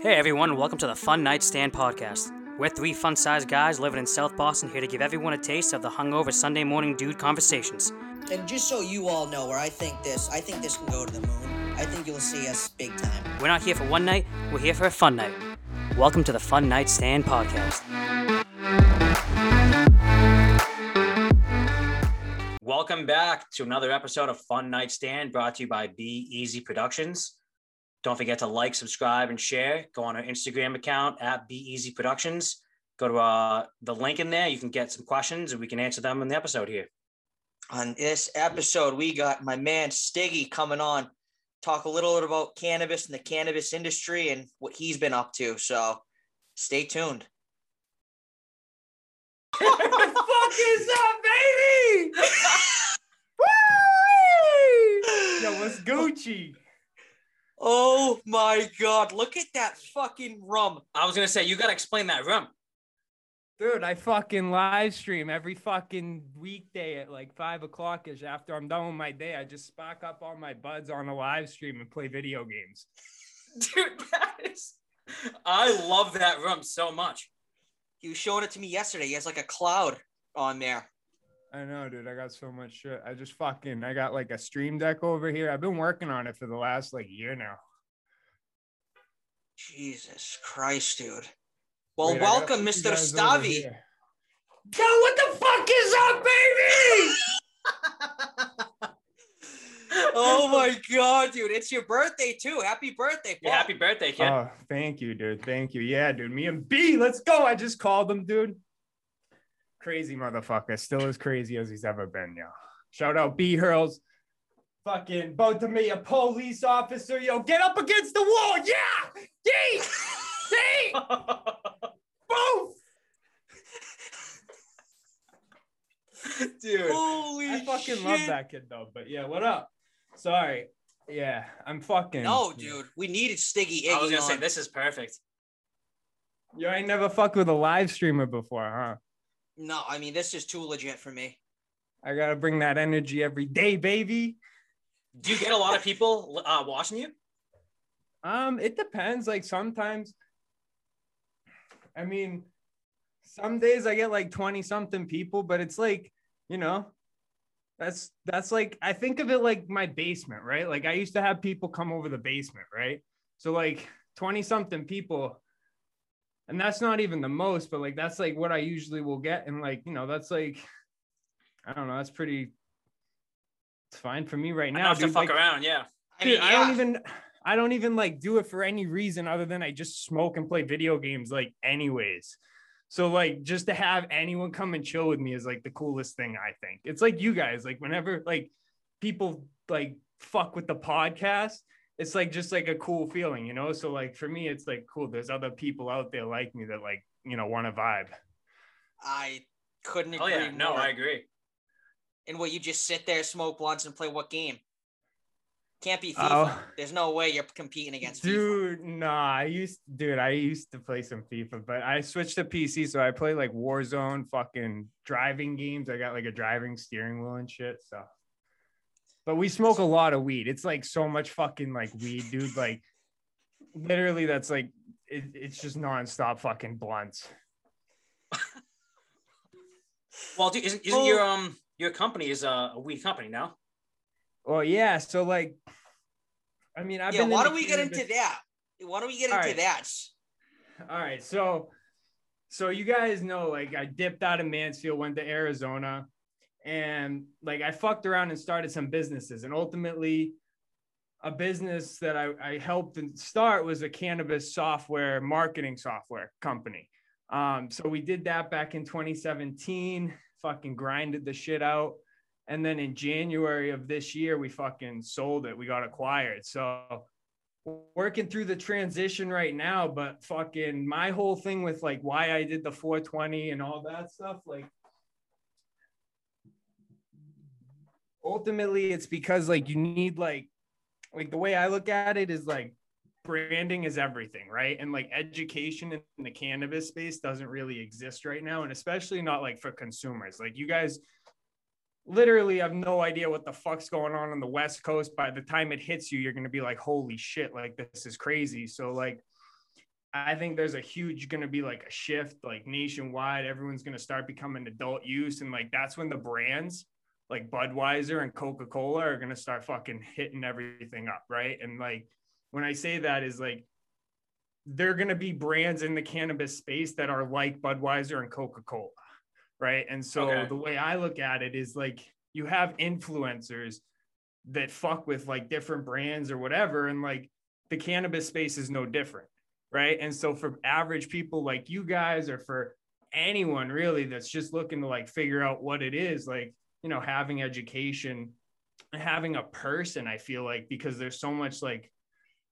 Hey everyone, welcome to the Fun Night Stand podcast. We're three fun sized guys living in South Boston here to give everyone a taste of the hungover Sunday morning dude conversations. And just so you all know where I think this, I think this can go to the moon. I think you'll see us big time. We're not here for one night, we're here for a fun night. Welcome to the Fun Night Stand podcast. Welcome back to another episode of Fun Night Stand brought to you by Be Easy Productions. Don't forget to like, subscribe, and share. Go on our Instagram account at Be Easy Productions. Go to uh, the link in there. You can get some questions and we can answer them in the episode here. On this episode, we got my man Stiggy coming on, talk a little bit about cannabis and the cannabis industry and what he's been up to. So stay tuned. what the fuck is up, baby? Woo! Yo, what's Gucci? Oh my god, look at that fucking rum. I was gonna say you gotta explain that rum. Dude, I fucking live stream every fucking weekday at like five o'clock ish after I'm done with my day. I just spark up all my buds on a live stream and play video games. Dude, that is I love that rum so much. He was showing it to me yesterday. He has like a cloud on there. I know, dude. I got so much shit. I just fucking I got like a stream deck over here. I've been working on it for the last like year now. Jesus Christ, dude. Well, Wait, welcome, Mr. guys Stavi. Yo, what the fuck is up, baby? oh my god, dude. It's your birthday too. Happy birthday. Yeah, happy birthday, kid. Oh, thank you, dude. Thank you. Yeah, dude. Me and B, let's go. I just called them, dude. Crazy motherfucker. Still as crazy as he's ever been, yo. Shout out B Hurls. Fucking both of me, a police officer. Yo, get up against the wall. Yeah. D. D. Both. Dude. Holy I fucking shit. love that kid though. But yeah, what up? Sorry. Yeah, I'm fucking. No, dude. We needed Stiggy Iggy I was gonna say this is perfect. Yo, I ain't never fucked with a live streamer before, huh? No, I mean this is too legit for me. I gotta bring that energy every day, baby. Do you get a lot of people uh, watching you? Um, it depends. Like sometimes, I mean, some days I get like 20 something people, but it's like, you know, that's that's like I think of it like my basement, right? Like I used to have people come over the basement, right? So like 20 something people, and that's not even the most, but like that's like what I usually will get. And like, you know, that's like, I don't know, that's pretty it's fine for me right now. To dude. fuck Like, around, yeah. I Dude, mean, I don't even I don't even like do it for any reason other than I just smoke and play video games like anyways. So like just to have anyone come and chill with me is like the coolest thing I think. It's like you guys like whenever like people like fuck with the podcast, it's like just like a cool feeling, you know? So like for me it's like cool there's other people out there like me that like, you know, want to vibe. I couldn't Oh agree yeah, no, more. I agree. And what you just sit there, smoke blunts, and play what game? Can't be FIFA. Oh. There's no way you're competing against FIFA. Dude, nah, I used dude, I used to play some FIFA, but I switched to PC, so I play like Warzone, fucking driving games. I got like a driving steering wheel and shit. So, but we smoke a lot of weed. It's like so much fucking like weed, dude. Like, literally, that's like it, it's just nonstop fucking blunts. Well, dude, isn't, isn't your um your company is a, a weed company now? Well, yeah. So like, I mean, I've yeah, been. why don't we get into cannabis- that? Why don't we get All into right. that? All right, so so you guys know, like I dipped out of Mansfield, went to Arizona, and like I fucked around and started some businesses, and ultimately, a business that I, I helped start was a cannabis software marketing software company. Um, so we did that back in 2017, fucking grinded the shit out. And then in January of this year, we fucking sold it. We got acquired. So working through the transition right now, but fucking my whole thing with like why I did the 420 and all that stuff, like ultimately it's because like you need like like the way I look at it is like branding is everything, right? And like education in the cannabis space doesn't really exist right now, and especially not like for consumers. Like you guys literally have no idea what the fuck's going on on the West Coast. By the time it hits you, you're gonna be like, holy shit, like this is crazy. So like I think there's a huge going to be like a shift like nationwide. Everyone's going to start becoming adult use. And like that's when the brands like Budweiser and Coca Cola are going to start fucking hitting everything up. Right. And like when I say that is like, they're going to be brands in the cannabis space that are like Budweiser and Coca Cola. Right. And so okay. the way I look at it is like you have influencers that fuck with like different brands or whatever. And like the cannabis space is no different right? And so for average people like you guys or for anyone really that's just looking to like figure out what it is, like, you know, having education, having a person, I feel like because there's so much like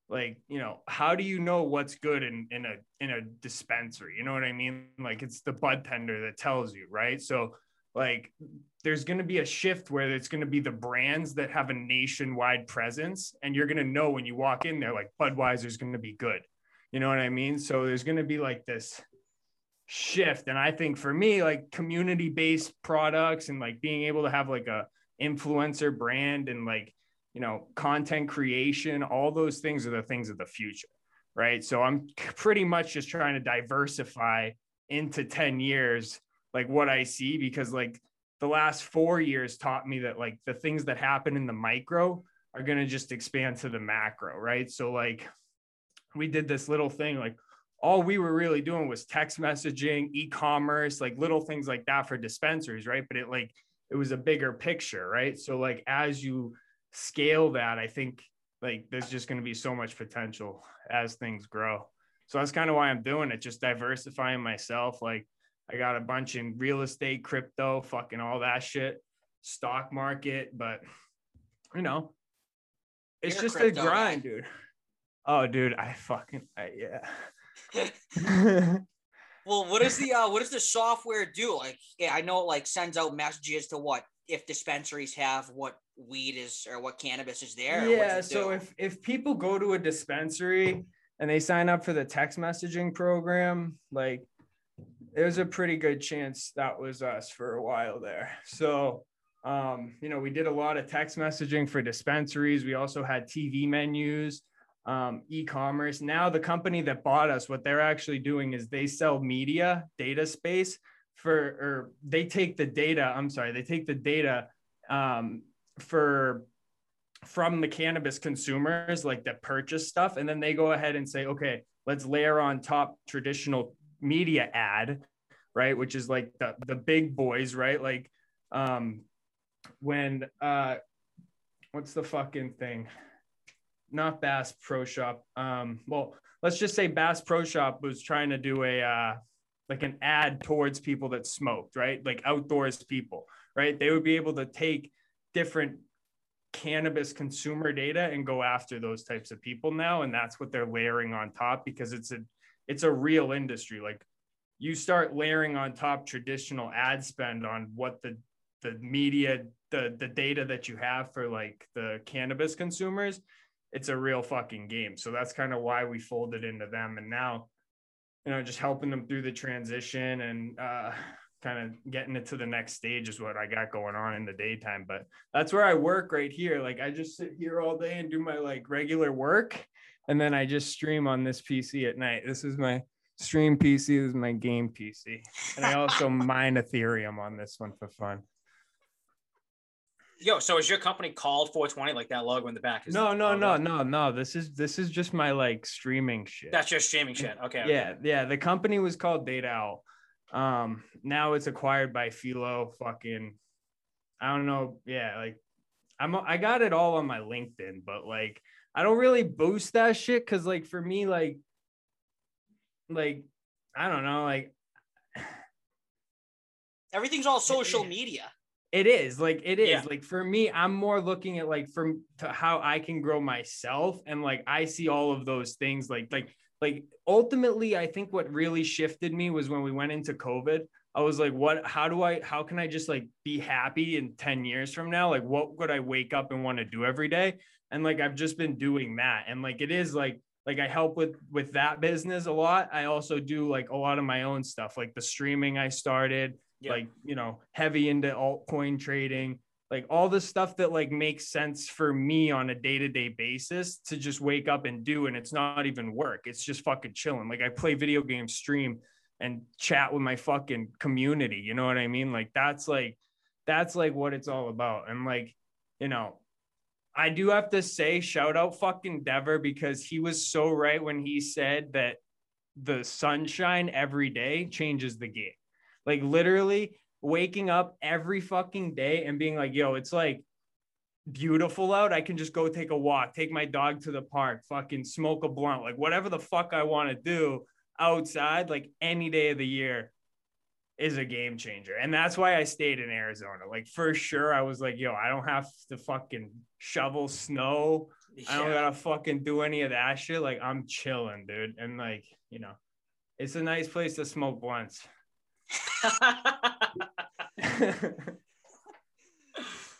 like you know how do you know what's good in in a in a dispensary? You know what i mean? Like it's the bud tender that tells you right? So like there's going to be a shift where it's going to be the brands that have a nationwide presence and you're going to know when you walk in there like budweiser's going to be good. You know what I mean? So there's going to be like this shift. And I think for me, like community based products and like being able to have like a influencer brand and like, you know, content creation, all those things are the things of the future. Right. So I'm pretty much just trying to diversify into 10 years, like what I see, because like the last four years taught me that like the things that happen in the micro are going to just expand to the macro. Right. So like, we did this little thing like all we were really doing was text messaging, e-commerce, like little things like that for dispensaries, right? But it like it was a bigger picture, right? So like as you scale that, I think like there's just going to be so much potential as things grow. So that's kind of why I'm doing it, just diversifying myself. Like I got a bunch in real estate, crypto, fucking all that shit, stock market, but you know, it's You're just a, a grind, dude. Oh, dude, I fucking I, yeah. well, what does the uh, what does the software do? Like, yeah, I know it like sends out messages to what if dispensaries have what weed is or what cannabis is there. Yeah, so if if people go to a dispensary and they sign up for the text messaging program, like there's a pretty good chance that was us for a while there. So um, you know, we did a lot of text messaging for dispensaries. We also had TV menus um, e-commerce. Now the company that bought us, what they're actually doing is they sell media data space for, or they take the data. I'm sorry, they take the data um, for from the cannabis consumers like that purchase stuff, and then they go ahead and say, okay, let's layer on top traditional media ad, right? Which is like the the big boys, right? Like um, when uh, what's the fucking thing? Not Bass Pro Shop. Um, well, let's just say Bass Pro Shop was trying to do a uh, like an ad towards people that smoked, right? Like outdoors people, right? They would be able to take different cannabis consumer data and go after those types of people now, and that's what they're layering on top because it's a it's a real industry. Like you start layering on top traditional ad spend on what the the media the the data that you have for like the cannabis consumers it's a real fucking game. So that's kind of why we folded into them. And now, you know, just helping them through the transition and uh, kind of getting it to the next stage is what I got going on in the daytime. But that's where I work right here. Like I just sit here all day and do my like regular work. And then I just stream on this PC at night. This is my stream PC. This is my game PC. And I also mine Ethereum on this one for fun. Yo, so is your company called 420 like that logo in the back? Is no, no, no, no, no. This is this is just my like streaming shit. That's your streaming shit. Okay. Yeah, okay. yeah. The company was called Data Owl. Um, now it's acquired by Philo. Fucking, I don't know. Yeah, like I'm I got it all on my LinkedIn, but like I don't really boost that shit because like for me, like, like I don't know, like everything's all social media. It is like it is yeah. like for me, I'm more looking at like from to how I can grow myself, and like I see all of those things like like like ultimately, I think what really shifted me was when we went into COVID. I was like, what? How do I? How can I just like be happy in ten years from now? Like, what would I wake up and want to do every day? And like I've just been doing that, and like it is like like I help with with that business a lot. I also do like a lot of my own stuff, like the streaming I started yeah. like you know heavy into altcoin trading like all the stuff that like makes sense for me on a day-to-day basis to just wake up and do and it's not even work. It's just fucking chilling. Like i play video games stream and chat with my fucking community you know what i mean? Like that's like that's like what it's all about. And like you know i do have to say shout out fucking dever because he was so right when he said that the sunshine every day changes the game like literally waking up every fucking day and being like, yo, it's like beautiful out. I can just go take a walk, take my dog to the park, fucking smoke a blunt, like whatever the fuck I want to do outside, like any day of the year is a game changer. And that's why I stayed in Arizona. Like for sure, I was like, yo, I don't have to fucking shovel snow. Yeah. I don't gotta fucking do any of that shit. Like I'm chilling, dude. And like, you know, it's a nice place to smoke blunts.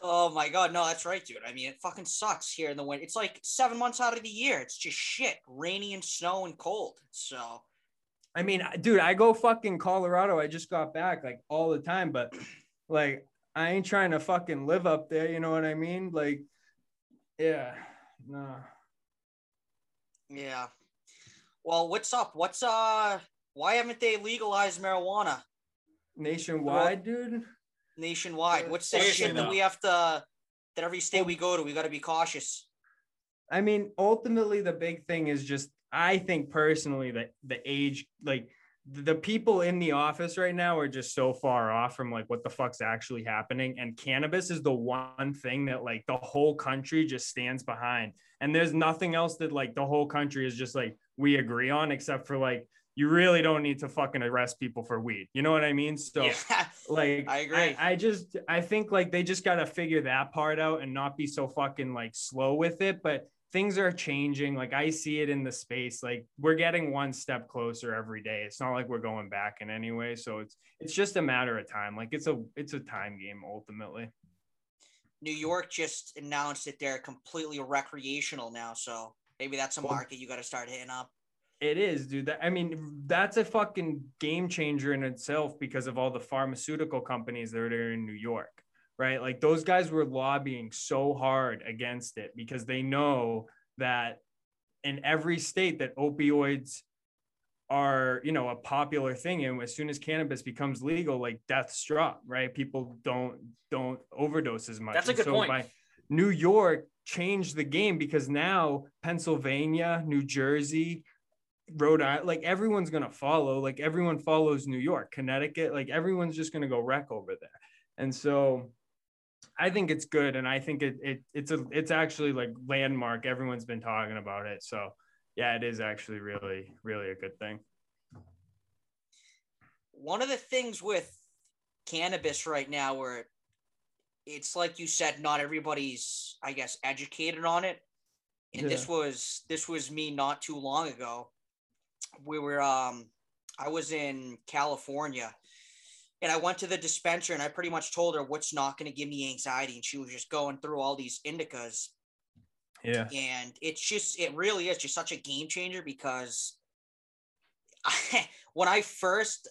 oh my god, no, that's right, dude. I mean, it fucking sucks here in the winter. It's like seven months out of the year. It's just shit, rainy and snow and cold. So, I mean, dude, I go fucking Colorado. I just got back like all the time, but like, I ain't trying to fucking live up there. You know what I mean? Like, yeah, no. Yeah. Well, what's up? What's uh? Why haven't they legalized marijuana? Nationwide, dude. Nationwide. What's the shit that we have to? That every state we go to, we got to be cautious. I mean, ultimately, the big thing is just I think personally that the age, like the people in the office right now are just so far off from like what the fuck's actually happening. And cannabis is the one thing that like the whole country just stands behind. And there's nothing else that like the whole country is just like we agree on except for like you really don't need to fucking arrest people for weed. You know what I mean? So yeah, like I agree. I, I, just I think like they just gotta figure that part out and not be so fucking like slow with it. But things are changing. Like I see it in the space. Like we're getting one step closer every day. It's not like we're going back in any way. So it's it's just a matter of time. Like it's a it's a time game ultimately. New York just announced that they're completely recreational now. So maybe that's a market you got to start hitting up. It is, dude. I mean, that's a fucking game changer in itself because of all the pharmaceutical companies that are in New York, right? Like those guys were lobbying so hard against it because they know that in every state that opioids are, you know, a popular thing. And as soon as cannabis becomes legal, like deaths drop, right? People don't don't overdose as much. That's a good so point. By New York changed the game because now Pennsylvania, New Jersey, Rhode Island, like everyone's gonna follow. Like everyone follows New York, Connecticut. Like everyone's just gonna go rec over there. And so, I think it's good, and I think it, it it's a it's actually like landmark. Everyone's been talking about it. So yeah, it is actually really really a good thing. One of the things with cannabis right now, where it's like you said, not everybody's I guess educated on it. And yeah. this was this was me not too long ago we were um I was in California and I went to the dispenser and I pretty much told her what's not going to give me anxiety and she was just going through all these indicas. Yeah. And it's just it really is just such a game changer because I, when I first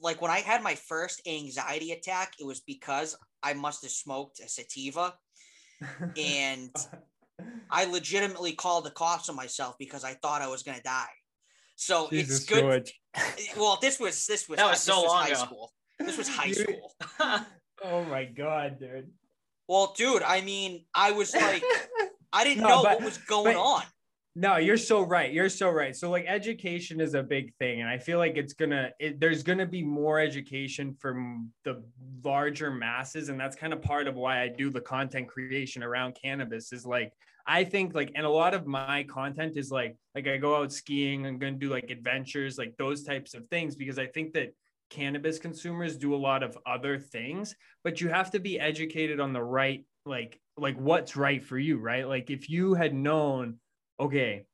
like when I had my first anxiety attack it was because I must have smoked a sativa and I legitimately called the cops on myself because I thought I was going to die. So Jesus, it's good. George. Eh, well, this was this was that was so was long high ago. school. This was high school. oh my god, dude. Well, dude, I mean, I was like, I didn't no, know but, what was going but, on. No, you're so right. You're so right. So like education is a big thing and I feel like it's going to there's going to be more education from the larger masses and that's kind of part of why I do the content creation around cannabis is like I think like and a lot of my content is like like I go out skiing, I'm going to do like adventures, like those types of things because I think that cannabis consumers do a lot of other things, but you have to be educated on the right like like what's right for you, right? Like if you had known okay,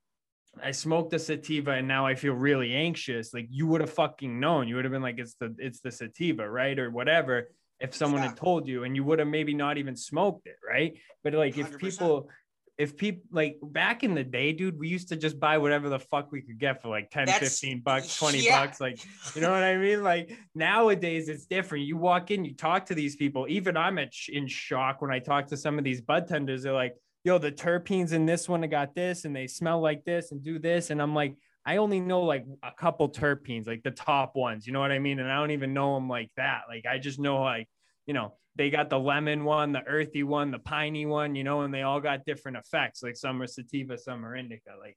I smoked a sativa and now I feel really anxious. Like you would have fucking known. You would have been like, it's the it's the sativa, right? Or whatever. If someone had told you and you would have maybe not even smoked it, right? But like 100%. if people if people like back in the day, dude, we used to just buy whatever the fuck we could get for like 10, That's- 15 bucks, 20 yeah. bucks. Like, you know what I mean? Like nowadays it's different. You walk in, you talk to these people. Even I'm at in shock when I talk to some of these bud tenders. They're like, yo, the terpenes in this one, I got this, and they smell like this and do this. And I'm like, I only know like a couple terpenes, like the top ones, you know what I mean? And I don't even know them like that. Like I just know like, you know, they got the lemon one, the earthy one, the piney one, you know, and they all got different effects. Like some are sativa, some are indica. Like,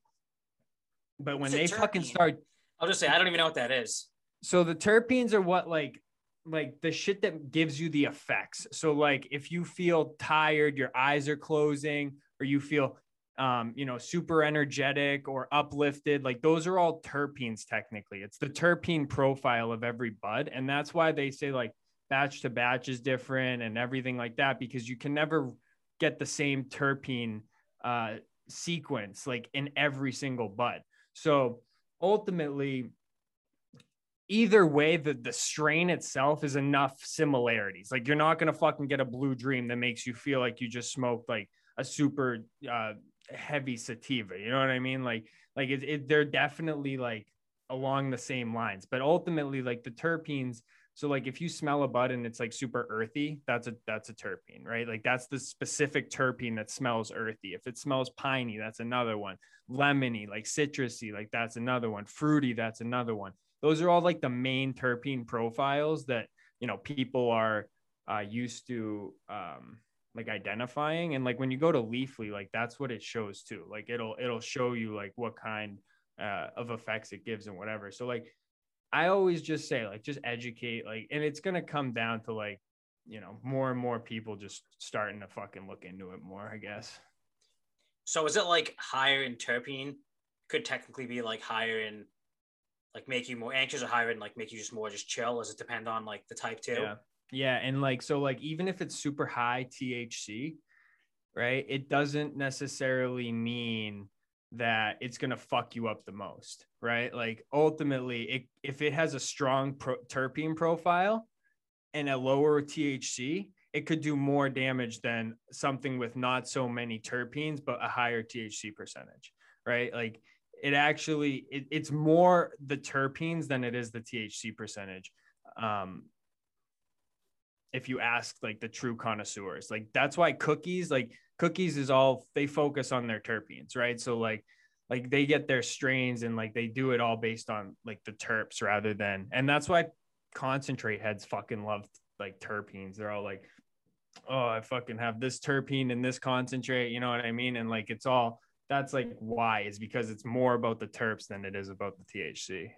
but when they fucking start, I'll just say I don't even know what that is. so the terpenes are what like like the shit that gives you the effects. So like if you feel tired, your eyes are closing, or you feel um, you know, super energetic or uplifted, like those are all terpenes technically. It's the terpene profile of every bud. And that's why they say like batch to batch is different and everything like that, because you can never get the same terpene uh sequence like in every single bud. So ultimately, either way, the, the strain itself is enough similarities. Like you're not gonna fucking get a blue dream that makes you feel like you just smoked like a super uh heavy sativa. You know what I mean? Like like it, it they're definitely like along the same lines. But ultimately, like the terpenes. So like if you smell a bud and it's like super earthy, that's a that's a terpene, right? Like that's the specific terpene that smells earthy. If it smells piney, that's another one. Lemony, like citrusy, like that's another one. Fruity, that's another one. Those are all like the main terpene profiles that you know people are uh, used to um, like identifying. And like when you go to Leafly, like that's what it shows too. Like it'll it'll show you like what kind uh, of effects it gives and whatever. So like I always just say like just educate like and it's gonna come down to like you know more and more people just starting to fucking look into it more, I guess. So is it like higher in terpene could technically be like higher in like make you more anxious or higher in like make you just more just chill? Does it depend on like the type too? Yeah. Yeah. And like, so like, even if it's super high THC, right, it doesn't necessarily mean that it's going to fuck you up the most, right? Like, ultimately, it, if it has a strong pro- terpene profile and a lower THC, it could do more damage than something with not so many terpenes, but a higher THC percentage, right? Like, it actually it, it's more the terpenes than it is the THC percentage. Um, if you ask like the true connoisseurs. Like that's why cookies like cookies is all they focus on their terpenes right? So like like they get their strains and like they do it all based on like the terps rather than and that's why concentrate heads fucking love like terpenes. They're all like oh i fucking have this terpene and this concentrate you know what i mean? And like it's all that's like why is because it's more about the terps than it is about the thc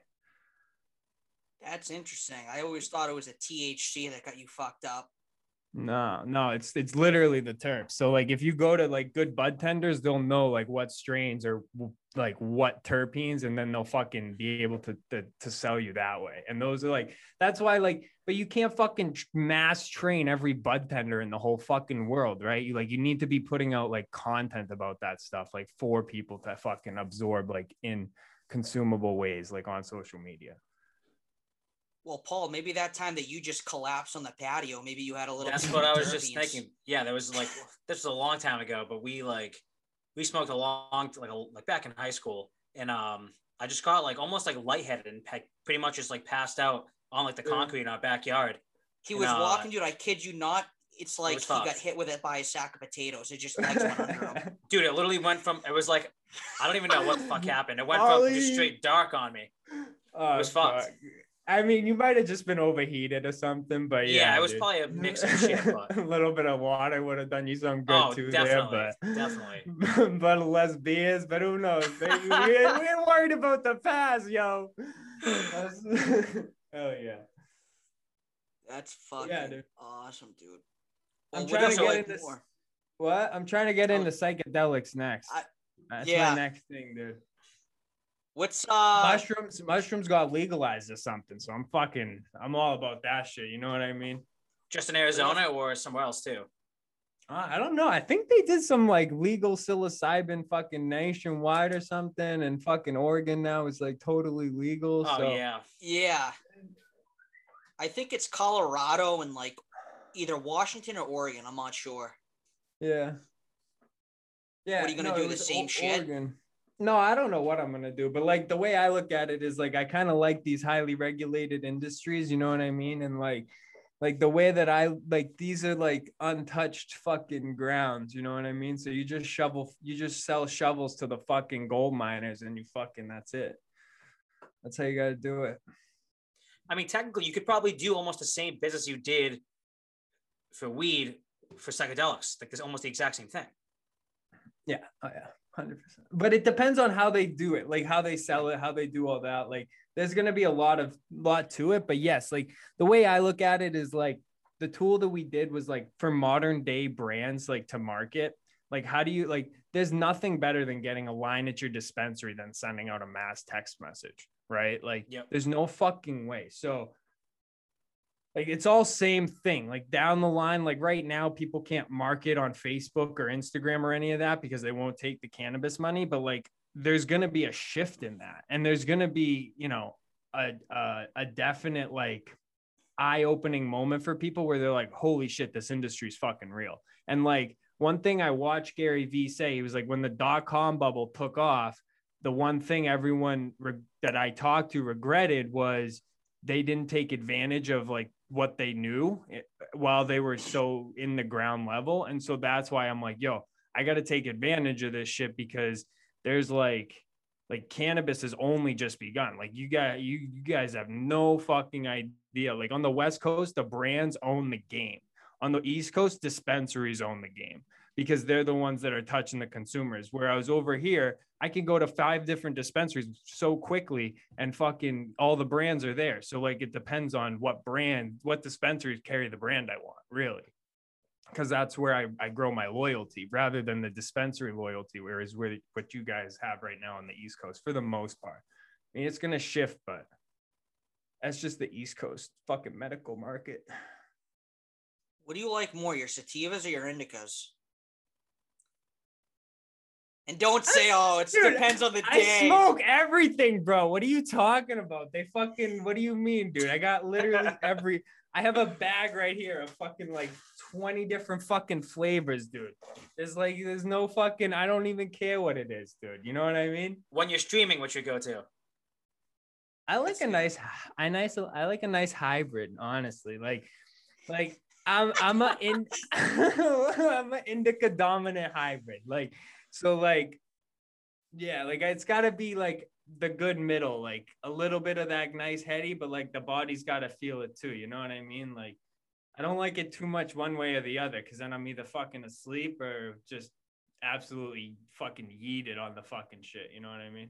That's interesting. I always thought it was a THC that got you fucked up. No, no, it's it's literally the terps. So like if you go to like good bud tenders, they'll know like what strains or like what terpenes, and then they'll fucking be able to, to to sell you that way. And those are like that's why like, but you can't fucking mass train every bud tender in the whole fucking world, right? You like you need to be putting out like content about that stuff, like for people to fucking absorb like in consumable ways, like on social media. Well, Paul, maybe that time that you just collapsed on the patio, maybe you had a little. That's what I was just terpenes. thinking. Yeah, there was like this was a long time ago, but we like we smoked a long like a, like back in high school, and um I just got like almost like lightheaded and pe- pretty much just like passed out on like the concrete in our backyard. He was No, walking, dude. I kid you not. It's like was he got hit with it by a sack of potatoes. It just legs went under him. Dude, it literally went from it was like I don't even know what the fuck happened. It went from just straight dark on me. Oh, was fucked. Fuck. I mean, you might have just been overheated or something, but Yeah, yeah, it was dude. probably a mix of shit, but a little bit of water would have done you some good oh, too definitely, there, but definitely. but less beers. But who knows? We, ain't, we ain't worried about the past, yo. That's- Hell yeah. That's fucking Yeah, dude. awesome, dude. I'm trying to get like into more? What? I'm trying to get Oh. into psychedelics next. I- That's yeah. my next thing, dude. What's uh? mushrooms, mushrooms got legalized or something. So I'm fucking, I'm all about that shit. You know what I mean? Just in Arizona or somewhere else too. Uh, I don't know. I think they did some like legal psilocybin fucking nationwide or something, and fucking Oregon now is like totally legal. Oh so yeah. Yeah. I think it's Colorado and like either Washington or Oregon. I'm not sure. yeah, Yeah, What are you gonna no, do, the same O- shit? Oregon. No, I don't know what I'm gonna do, but like the way I look at it is like I kind of like these highly regulated industries, you know what I mean? And like like the way that I like these are like untouched fucking grounds, you know what I mean? So you just shovel you just sell shovels to the fucking gold miners and you fucking that's it. That's how you gotta do it. I mean, technically, you could probably do almost the same business you did for weed for psychedelics. Like, there's almost the exact same thing. Yeah. Oh yeah. Hundred percent. But it depends on how they do it, like how they sell it, how they do all that. Like there's gonna be a lot of lot to it. But yes, like the way I look at it is like the tool that we did was like for modern day brands, like to market. Like, how do you like there's nothing better than getting a line at your dispensary than sending out a mass text message, right? Like Yep. there's no fucking way. So like it's all same thing. Like down the line like right now people can't market on facebook or instagram or any of that because they won't take the cannabis money but like there's going to be a shift in that. And there's going to be you know a, a a definite like eye-opening moment for people where they're like holy shit this industry's fucking real. And like one thing i watched gary vee say he was like when the dot-com bubble took off the one thing everyone re- that i talked to regretted was they didn't take advantage of like what they knew eh, while they were so in the ground level. And so that's why I'm like, yo, I got to take advantage of this shit because there's like, like cannabis has only just begun. Like you got you, you guys have no fucking idea. Like on the West Coast, the brands own the game. On the East Coast, dispensaries own the game because they're the ones that are touching the consumers. Whereas over here, I can go to five different dispensaries so quickly and fucking all the brands are there. So like it depends on what brand, what dispensaries carry the brand I want, really. Because that's where I, I grow my loyalty rather than the dispensary loyalty, whereas where what you guys have right now on the East Coast for the most part. I mean, it's gonna shift, but that's just the East Coast fucking medical market. What do you like more, your sativas or your indicas? And don't say, "Oh, it Dude, depends on the day. I smoke everything, bro. What are you talking about? They fucking what do you mean, dude? I got literally every I have a bag right here of fucking like 20 different fucking flavors, dude. There's like there's no fucking I don't even care what it is, dude. You know what I mean? When you're streaming, what you go to? I like a nice I nice I like a nice hybrid, honestly. Like like I'm I'm a in I'm an indica dominant hybrid. Like so like yeah, like it's got to be like the good middle, like a little bit of that nice heady, but like the body's got to feel it too. You know what I mean? Like I don't like it too much one way or the other because then I'm either fucking asleep or just absolutely fucking yeeted on the fucking shit. You know what I mean?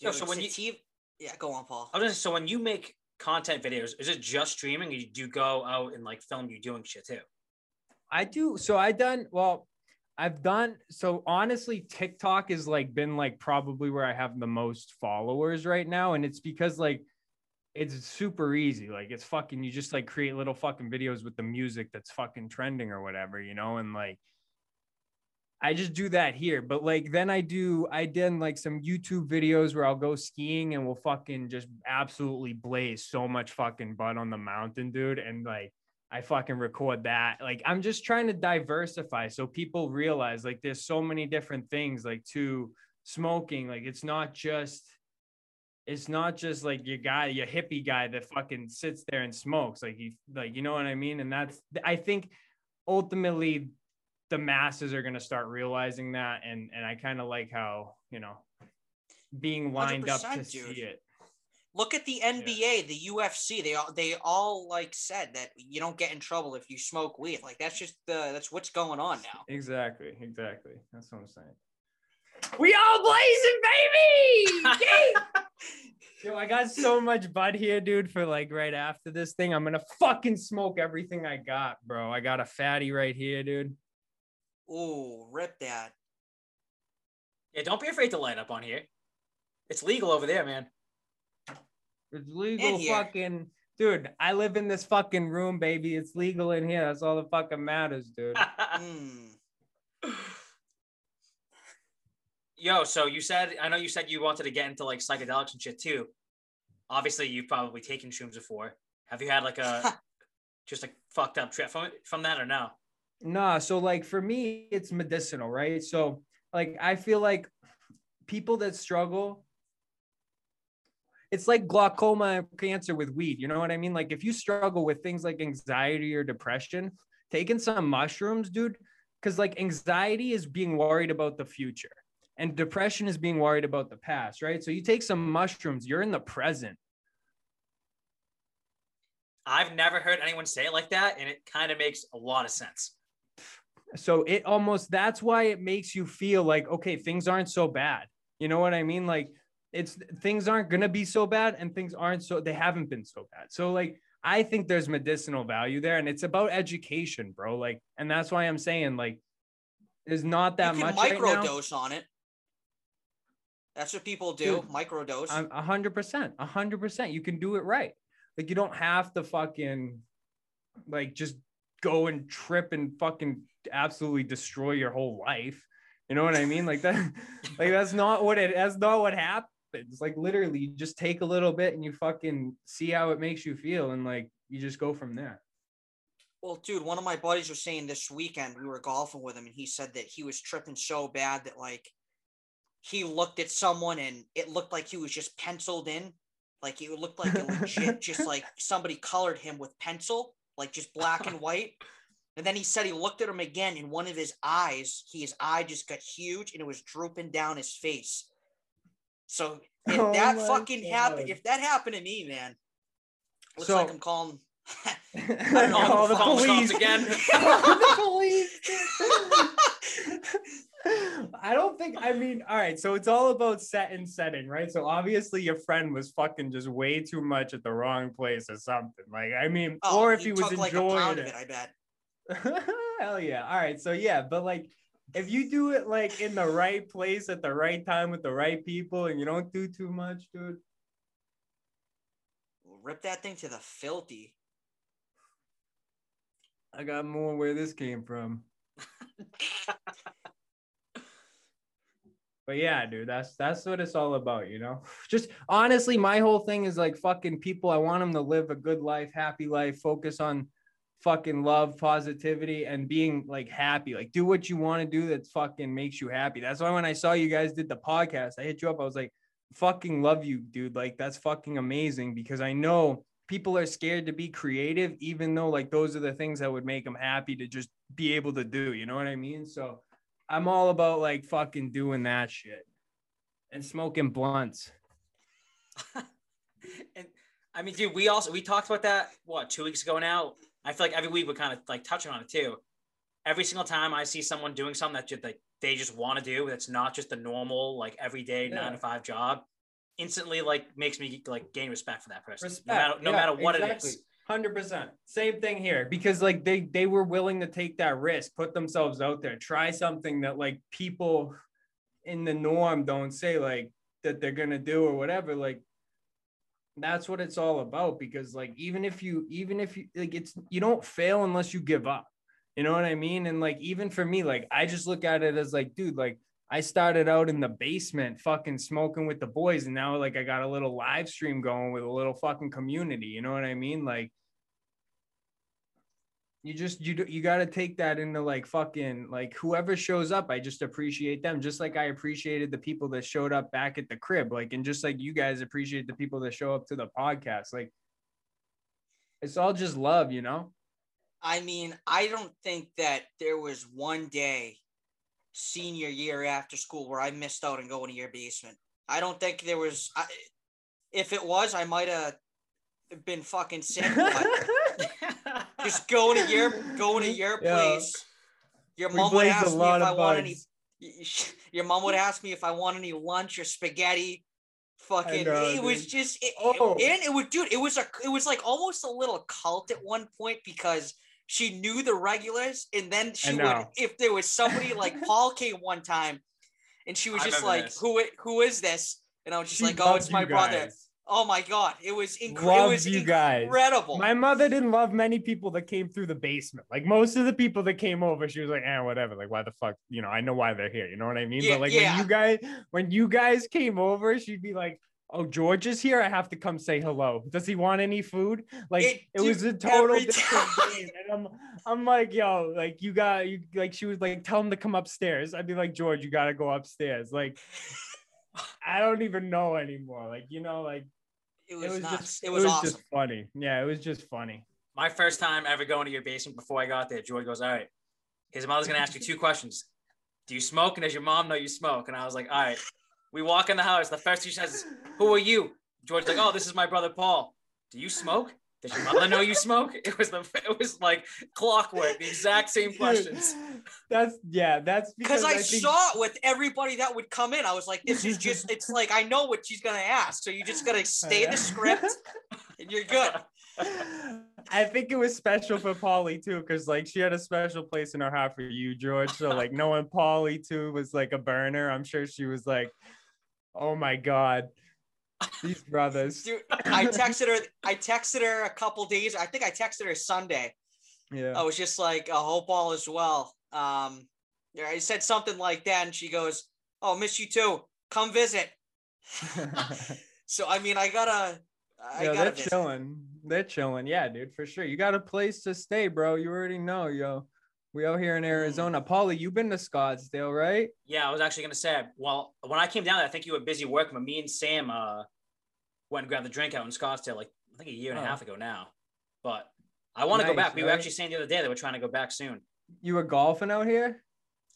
Yo, Dude, so when you- yeah, go on, Paul. I was gonna so when you make content videos, is it just streaming, or you do go out and like film you doing shit too? I do. So I done well. I've done so honestly. TikTok is like been like probably where I have the most followers right now, and it's because like it's super easy. Like it's fucking. You just like create little fucking videos with the music that's fucking trending or whatever, you know, and like. I just do that here, but like then I do I did like some YouTube videos where I'll go skiing and we'll fucking just absolutely blaze so much fucking butt on the mountain, dude, and like I fucking record that. Like I'm just trying to diversify so people realize like there's so many different things like to smoking. Like it's not just it's not just like your guy, your hippie guy that fucking sits there and smokes. Like you like you know what I mean? And that's I think ultimately the masses are gonna start realizing that and and I kind of like how, you know, being lined up to 100%, see it. Look at the NBA, the UFC. They all they all like said that you don't get in trouble if you smoke weed. Like that's just the that's what's going on now. Exactly, exactly. That's what I'm saying. We all blazing, baby! Yo, I got so much bud here, dude, for like right after this thing. I'm gonna fucking smoke everything I got, bro. I got a fatty right here, dude. Ooh, rip that. Yeah, don't be afraid to light up on here. It's legal over there, man. It's legal fucking dude. I live in this fucking room, baby. It's legal in here. That's all that fucking matters, dude. Mm. Yo, so you said I know you said you wanted to get into like psychedelics and shit too. Obviously, you've probably taken shrooms before. Have you had like a just like fucked up trip from it from that or no? Nah, so like for me, it's medicinal, right? So like I feel like people that struggle, it's like glaucoma cancer with weed. You know what I mean? Like if you struggle with things like anxiety or depression, taking some mushrooms, dude, because like anxiety is being worried about the future and depression is being worried about the past, right? So you take some mushrooms, you're in the present. I've never heard anyone say it like that, and it kind of makes a lot of sense. So it almost that's why it makes you feel like okay, things aren't so bad. You know what I mean? Like it's things aren't gonna be so bad, and things aren't so they haven't been so bad. So like I think there's medicinal value there, and it's about education, bro. Like, and that's why I'm saying like there's not that you can much microdose right on it. That's what people do. Dude, microdose. I'm a hundred percent, a hundred percent. You can do it right. Like you don't have to fucking like just go and trip and fucking absolutely destroy your whole life. You know what I mean? Like that, like that's not what it that's not what happens. Like literally, you just take a little bit and you fucking see how it makes you feel, and like you just go from there. Well, dude, one of my buddies was saying this weekend we were golfing with him, and he said that he was tripping so bad that like he looked at someone and it looked like he was just penciled in like it looked like a legit, just like somebody colored him with pencil, like just black and white. And then he said he looked at him again, and one of his eyes, his eye just got huge, and it was drooping down his face. So if oh that fucking happened, if that happened to me, man, looks so, like I'm calling. I don't know. Call the police again. the police. I don't think I mean, all right, so it's all about set and setting, right? So obviously your friend was fucking just way too much at the wrong place or something. Like, I mean, oh, or if he, he was enjoying like it. it. I bet. Hell yeah. All right. So yeah, but like if you do it like in the right place at the right time with the right people and you don't do too much, dude. Rip that thing to the filthy. I got more where this came from. But yeah, dude, that's that's what it's all about, you know. Just honestly, my whole thing is like fucking people. I want them to live a good life, happy life, focus on fucking love, positivity, and being like happy. Like do what you want to do that fucking makes you happy. That's why when I saw you guys did the podcast, I hit you up. I was like, fucking love you, dude. Like that's fucking amazing because I know people are scared to be creative, even though like those are the things that would make them happy to just be able to do. You know what I mean? So I'm all about like fucking doing that shit and smoking blunts. and I mean, dude, we also we talked about that what two weeks ago now. I feel like every week we're kind of like touching on it too. Every single time I see someone doing something that just like they just want to do, that's not just the normal like everyday yeah. nine to five job, instantly like makes me like gain respect for that person, respect. no matter no yeah, matter what exactly. it is. Hundred percent. Same thing here because like they they were willing to take that risk, put themselves out there, try something that like people in the norm don't say like that they're gonna do or whatever. Like that's what it's all about because like even if you even if you like it's you don't fail unless you give up. You know what I mean? And like even for me, like I just look at it as like, dude, like I started out in the basement fucking smoking with the boys and now like I got a little live stream going with a little fucking community, you know what I mean? Like you just you you got to take that into like fucking like whoever shows up i just appreciate them just like i appreciated the people that showed up back at the crib like and just like you guys appreciate the people that show up to the podcast like it's all just love you know? I mean i don't think that there was one day senior year after school where i missed out on going to your basement. I don't think there was I, if it was i might have been fucking sick but just going to your going to your place. Your mom would ask me if I want any. Your mom would ask me if I want any lunch or spaghetti. Fucking, know, it dude. was just, it, oh. and it was, dude. It was a, it was like almost a little cult at one point because she knew the regulars, and then she would, if there was somebody like Paul came one time, and she was just like, this. "Who, who is this?" And I was just she like, "Oh, it's my brother." Oh my god, it was, inc- it was you incredible. My mother didn't love many people that came through the basement. Like most of the people that came over, she was like, "Eh, whatever." Like, why the fuck? You know, I know why they're here. You know what I mean? Yeah, but like yeah. when you guys, when you guys came over, she'd be like, oh, George is here. I have to come say hello. Does he want any food? Like It- it, was a total different game. And I'm I'm like, yo, like you got you like she was like, tell him to come upstairs. I'd be like, George, you gotta go upstairs. Like I don't even know anymore. Like, you know, like It was, it was nuts. just it was, awesome. just funny. Yeah, it was just funny. My first time ever going to your basement before I got there, George goes, All right, his mother's gonna ask you two questions. Do you smoke? And does your mom know you smoke? And I was like, All right. We walk in the house. The first thing she says is, Who are you? George's like, Oh, this is my brother Paul. Do you smoke? Does your mother know you smoke? It was the it was like clockwork, the exact same questions. That's yeah, that's because I, think- saw it with everybody that would come in. I was like, this is just, it's like, I know what she's going to ask. So you just got to stay in the script and you're good. I think it was special for Polly too, because like she had a special place in her heart for you, George. So like knowing Polly too was like a burner. I'm sure she was like, "Oh my god, these brothers." Dude, I texted her, I texted her a couple days. I think I texted her Sunday. Yeah. I was just like, I hope all is well. Um, yeah, I said something like that, and she goes, "Oh, miss you too. Come visit." So I mean, I gotta, I gotta they're visit. chilling. They're chilling. Yeah, dude, for sure. You got a place to stay, bro. You already know, yo. We out here in Arizona. Polly, you've been to Scottsdale, right? Yeah, I was actually gonna say, well, when I came down there, I think you were busy working, but me and Sam uh went and grabbed the drink out in Scottsdale like I think a year and Oh. a half ago now. But I want to go Nice, back. We were actually saying the other day that we're trying to go back soon. You were golfing out here?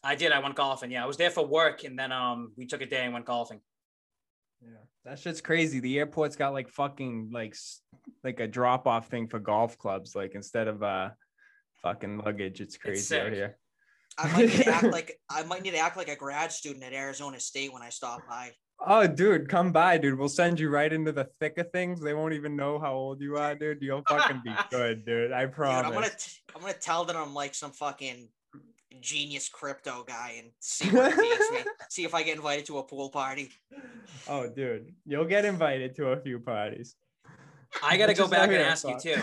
I did. I went golfing. Yeah, I was there for work, and then um we took a day and went golfing. Yeah, that shit's crazy. The airport's got like fucking like like a drop off thing for golf clubs, like instead of uh fucking luggage. It's crazy out sick. here. I might need to act like I might need to act like a grad student at Arizona State when I stop by. Oh, dude, come by, dude. We'll send you right into the thick of things. They won't even know how old you are, dude. You'll fucking be good, dude. I Dude, promise. I'm gonna t- I'm gonna tell them I'm like some fucking genius crypto guy and see where it takes me. See if I get invited to a pool party. Oh, dude, you'll get invited to a few parties. I got to Which go back and here, ask you too.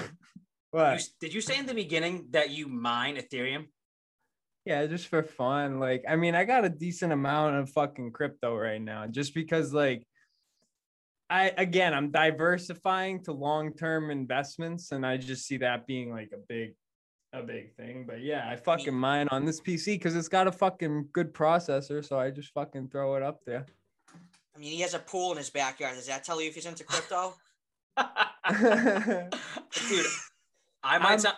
You, What? s- did you say in the beginning that you mine Ethereum? Yeah, just for fun. Like, I mean, I got a decent amount of fucking crypto right now, just because, like, I again, I'm diversifying to long-term investments, and I just see that being like a big, a big thing. But yeah, I fucking mine on this PC because it's got a fucking good processor, so I just fucking throw it up there. I mean, he has a pool in his backyard. Does that tell you if he's into crypto? Dude, I might. I'm- sound-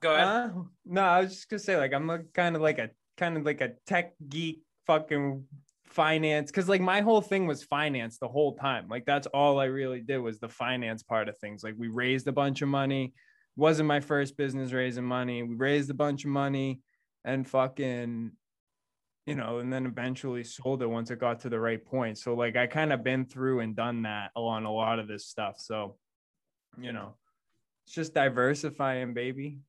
Go ahead. Huh? No, I was just gonna say, like, I'm a kind of like a kind of like a tech geek, fucking finance, because like my whole thing was finance the whole time. Like that's all I really did was the finance part of things. Like we raised a bunch of money. Wasn't my first business raising money. We raised a bunch of money and fucking, you know, and then eventually sold it once it got to the right point. So like I kind of been through and done that on a lot of this stuff. So, you know, it's just diversifying, baby.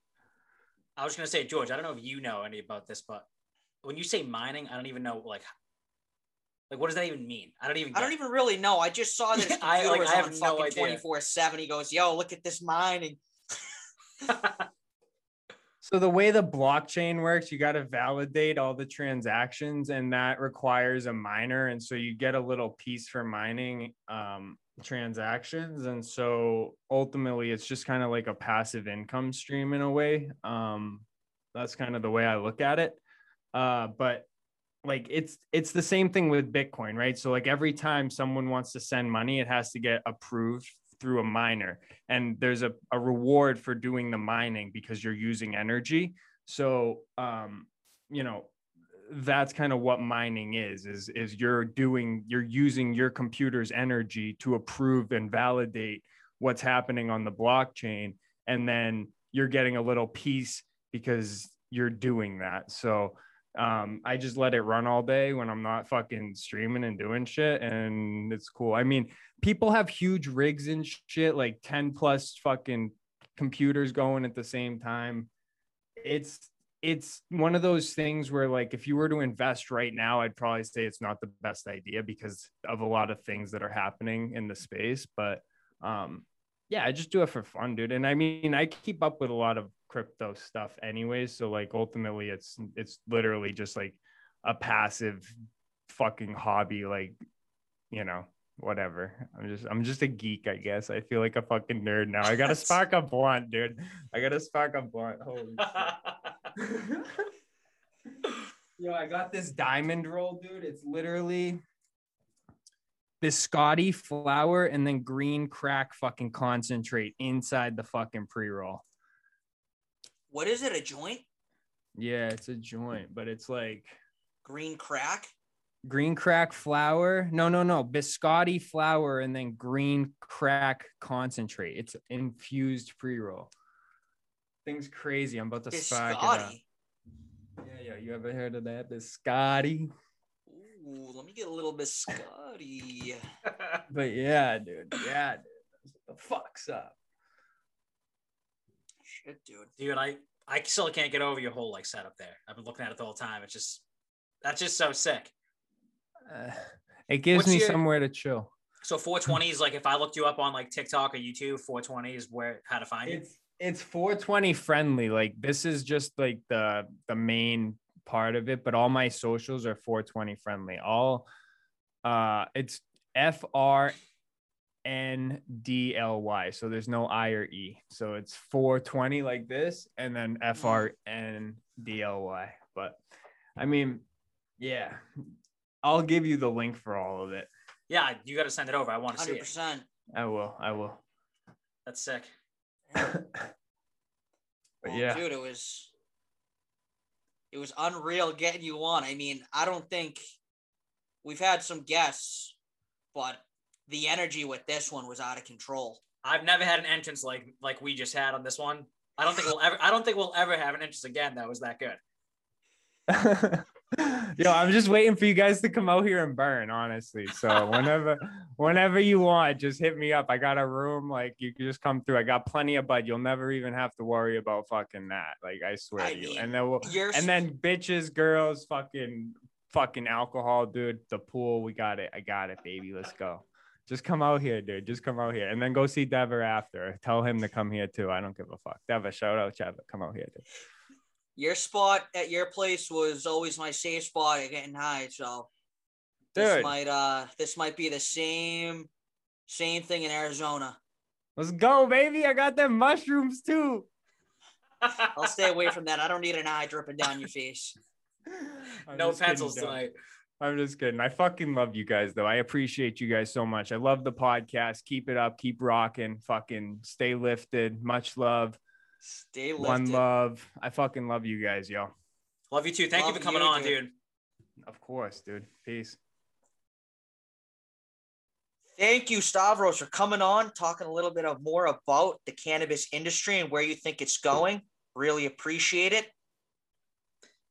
I was gonna say, George. I don't know if you know any about this, but when you say mining, I don't even know like, like what does that even mean? I don't even. I don't it. even really know. I just saw this his I- computer like, I have on no fucking idea. twenty four seven. He goes, "Yo, look at this mining." So the way the blockchain works, you got to validate all the transactions, and that requires a miner. And so you get a little piece for mining um, transactions. And so ultimately, it's just kind of like a passive income stream in a way. Um, that's kind of the way I look at it. Uh, but like it's it's the same thing with Bitcoin, right? So like every time someone wants to send money, it has to get approved through a miner and there's a, a reward for doing the mining because you're using energy so um you know that's kind of what mining is is is you're doing you're using your computer's energy to approve and validate what's happening on the blockchain and then you're getting a little piece because you're doing that. So um i just let it run all day when i'm not fucking streaming and doing shit and it's cool. I mean people have huge rigs and shit like 10 plus fucking computers going at the same time. It's it's one of those things where like if you were to invest right now i'd probably say it's not the best idea because of a lot of things that are happening in the space but um yeah i just do it for fun dude and i mean i keep up with a lot of crypto stuff anyways so like ultimately it's it's literally just like a passive fucking hobby like you know whatever. I'm just I'm just a geek, I guess. I feel like a fucking nerd now. I got a That's- spark up blunt, dude. I got a spark up blunt. Holy shit. Yo, I got this diamond roll, dude. It's literally biscotti flower and then green crack fucking concentrate inside the fucking pre-roll. What is it? A joint? Yeah, it's a joint, but it's like Green crack? green crack flower. No, no, no. Biscotti flower and then green crack concentrate. It's infused pre-roll. Thing's crazy. I'm about to spark it up. Yeah, yeah. You ever heard of that? Biscotti. Ooh, let me get a little biscotti. But yeah, dude. Yeah, dude. The fuck's up? Shit, dude. Dude, I I still can't get over your whole like setup there. I've been looking at it the whole time. It's just that's just so sick. Uh, it gives What's me your- somewhere to chill. So 420 is like if I looked you up on like TikTok or YouTube, 420 is where how to find you. It's it's 420 friendly. Like this is just like the the main part of it, but all my socials are 420 friendly. All uh it's F R N D L Y. So there's no I or E. So it's 420 like this and then F R N D L Y. But I mean, yeah. I'll give you the link for all of it. Yeah, you got to send it over. I want to see Hundred it. percent. I will. I will. That's sick. But Well, yeah. dude, it was it was unreal getting you on. I mean, I don't think we've had some guests, but the energy with this one was out of control. I've never had an entrance like like we just had on this one. I don't think we'll ever. I don't think we'll ever have an entrance again that was that good. Yo, I'm just waiting for you guys to come out here and burn, honestly. So whenever, whenever you want, just hit me up. I got a room, like you can just come through. I got plenty of bud. You'll never even have to worry about fucking that. Like I swear I to you. mean, And then we'll, and then bitches, girls, fucking, fucking alcohol, dude. The pool, we got it. I got it, baby. Let's go. Just come out here, dude. Just come out here, and then go see Dever after. Tell him to come here too. I don't give a fuck. Dever, shout out, Trevor. Come out here, dude. Your spot at your place was always my safe spot at getting high. So this might uh this might be the same same thing in Arizona. Let's go, baby. I got them mushrooms too. I'll stay away from that. I don't need an eye dripping down your face. No just kidding, pencils tonight. I'm just kidding. I fucking love you guys, though. I appreciate you guys so much. I love the podcast. Keep it up. Keep rocking. Fucking stay lifted. Much love. Stay lifted. One love. I fucking love you guys, yo. Love you too. Thank you for coming you, on, dude. dude. Of course, dude. Peace. Thank you, Stavros, for coming on, talking a little bit of more about the cannabis industry and where you think it's going. Really appreciate it.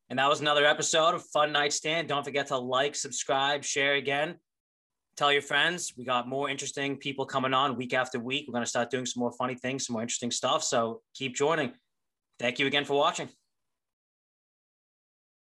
And that was another episode of Fun Night Stand. Don't forget to like, subscribe, share again. Tell your friends. We got more interesting people coming on week after week. We're going to start doing some more funny things, some more interesting stuff. So keep joining. Thank you again for watching.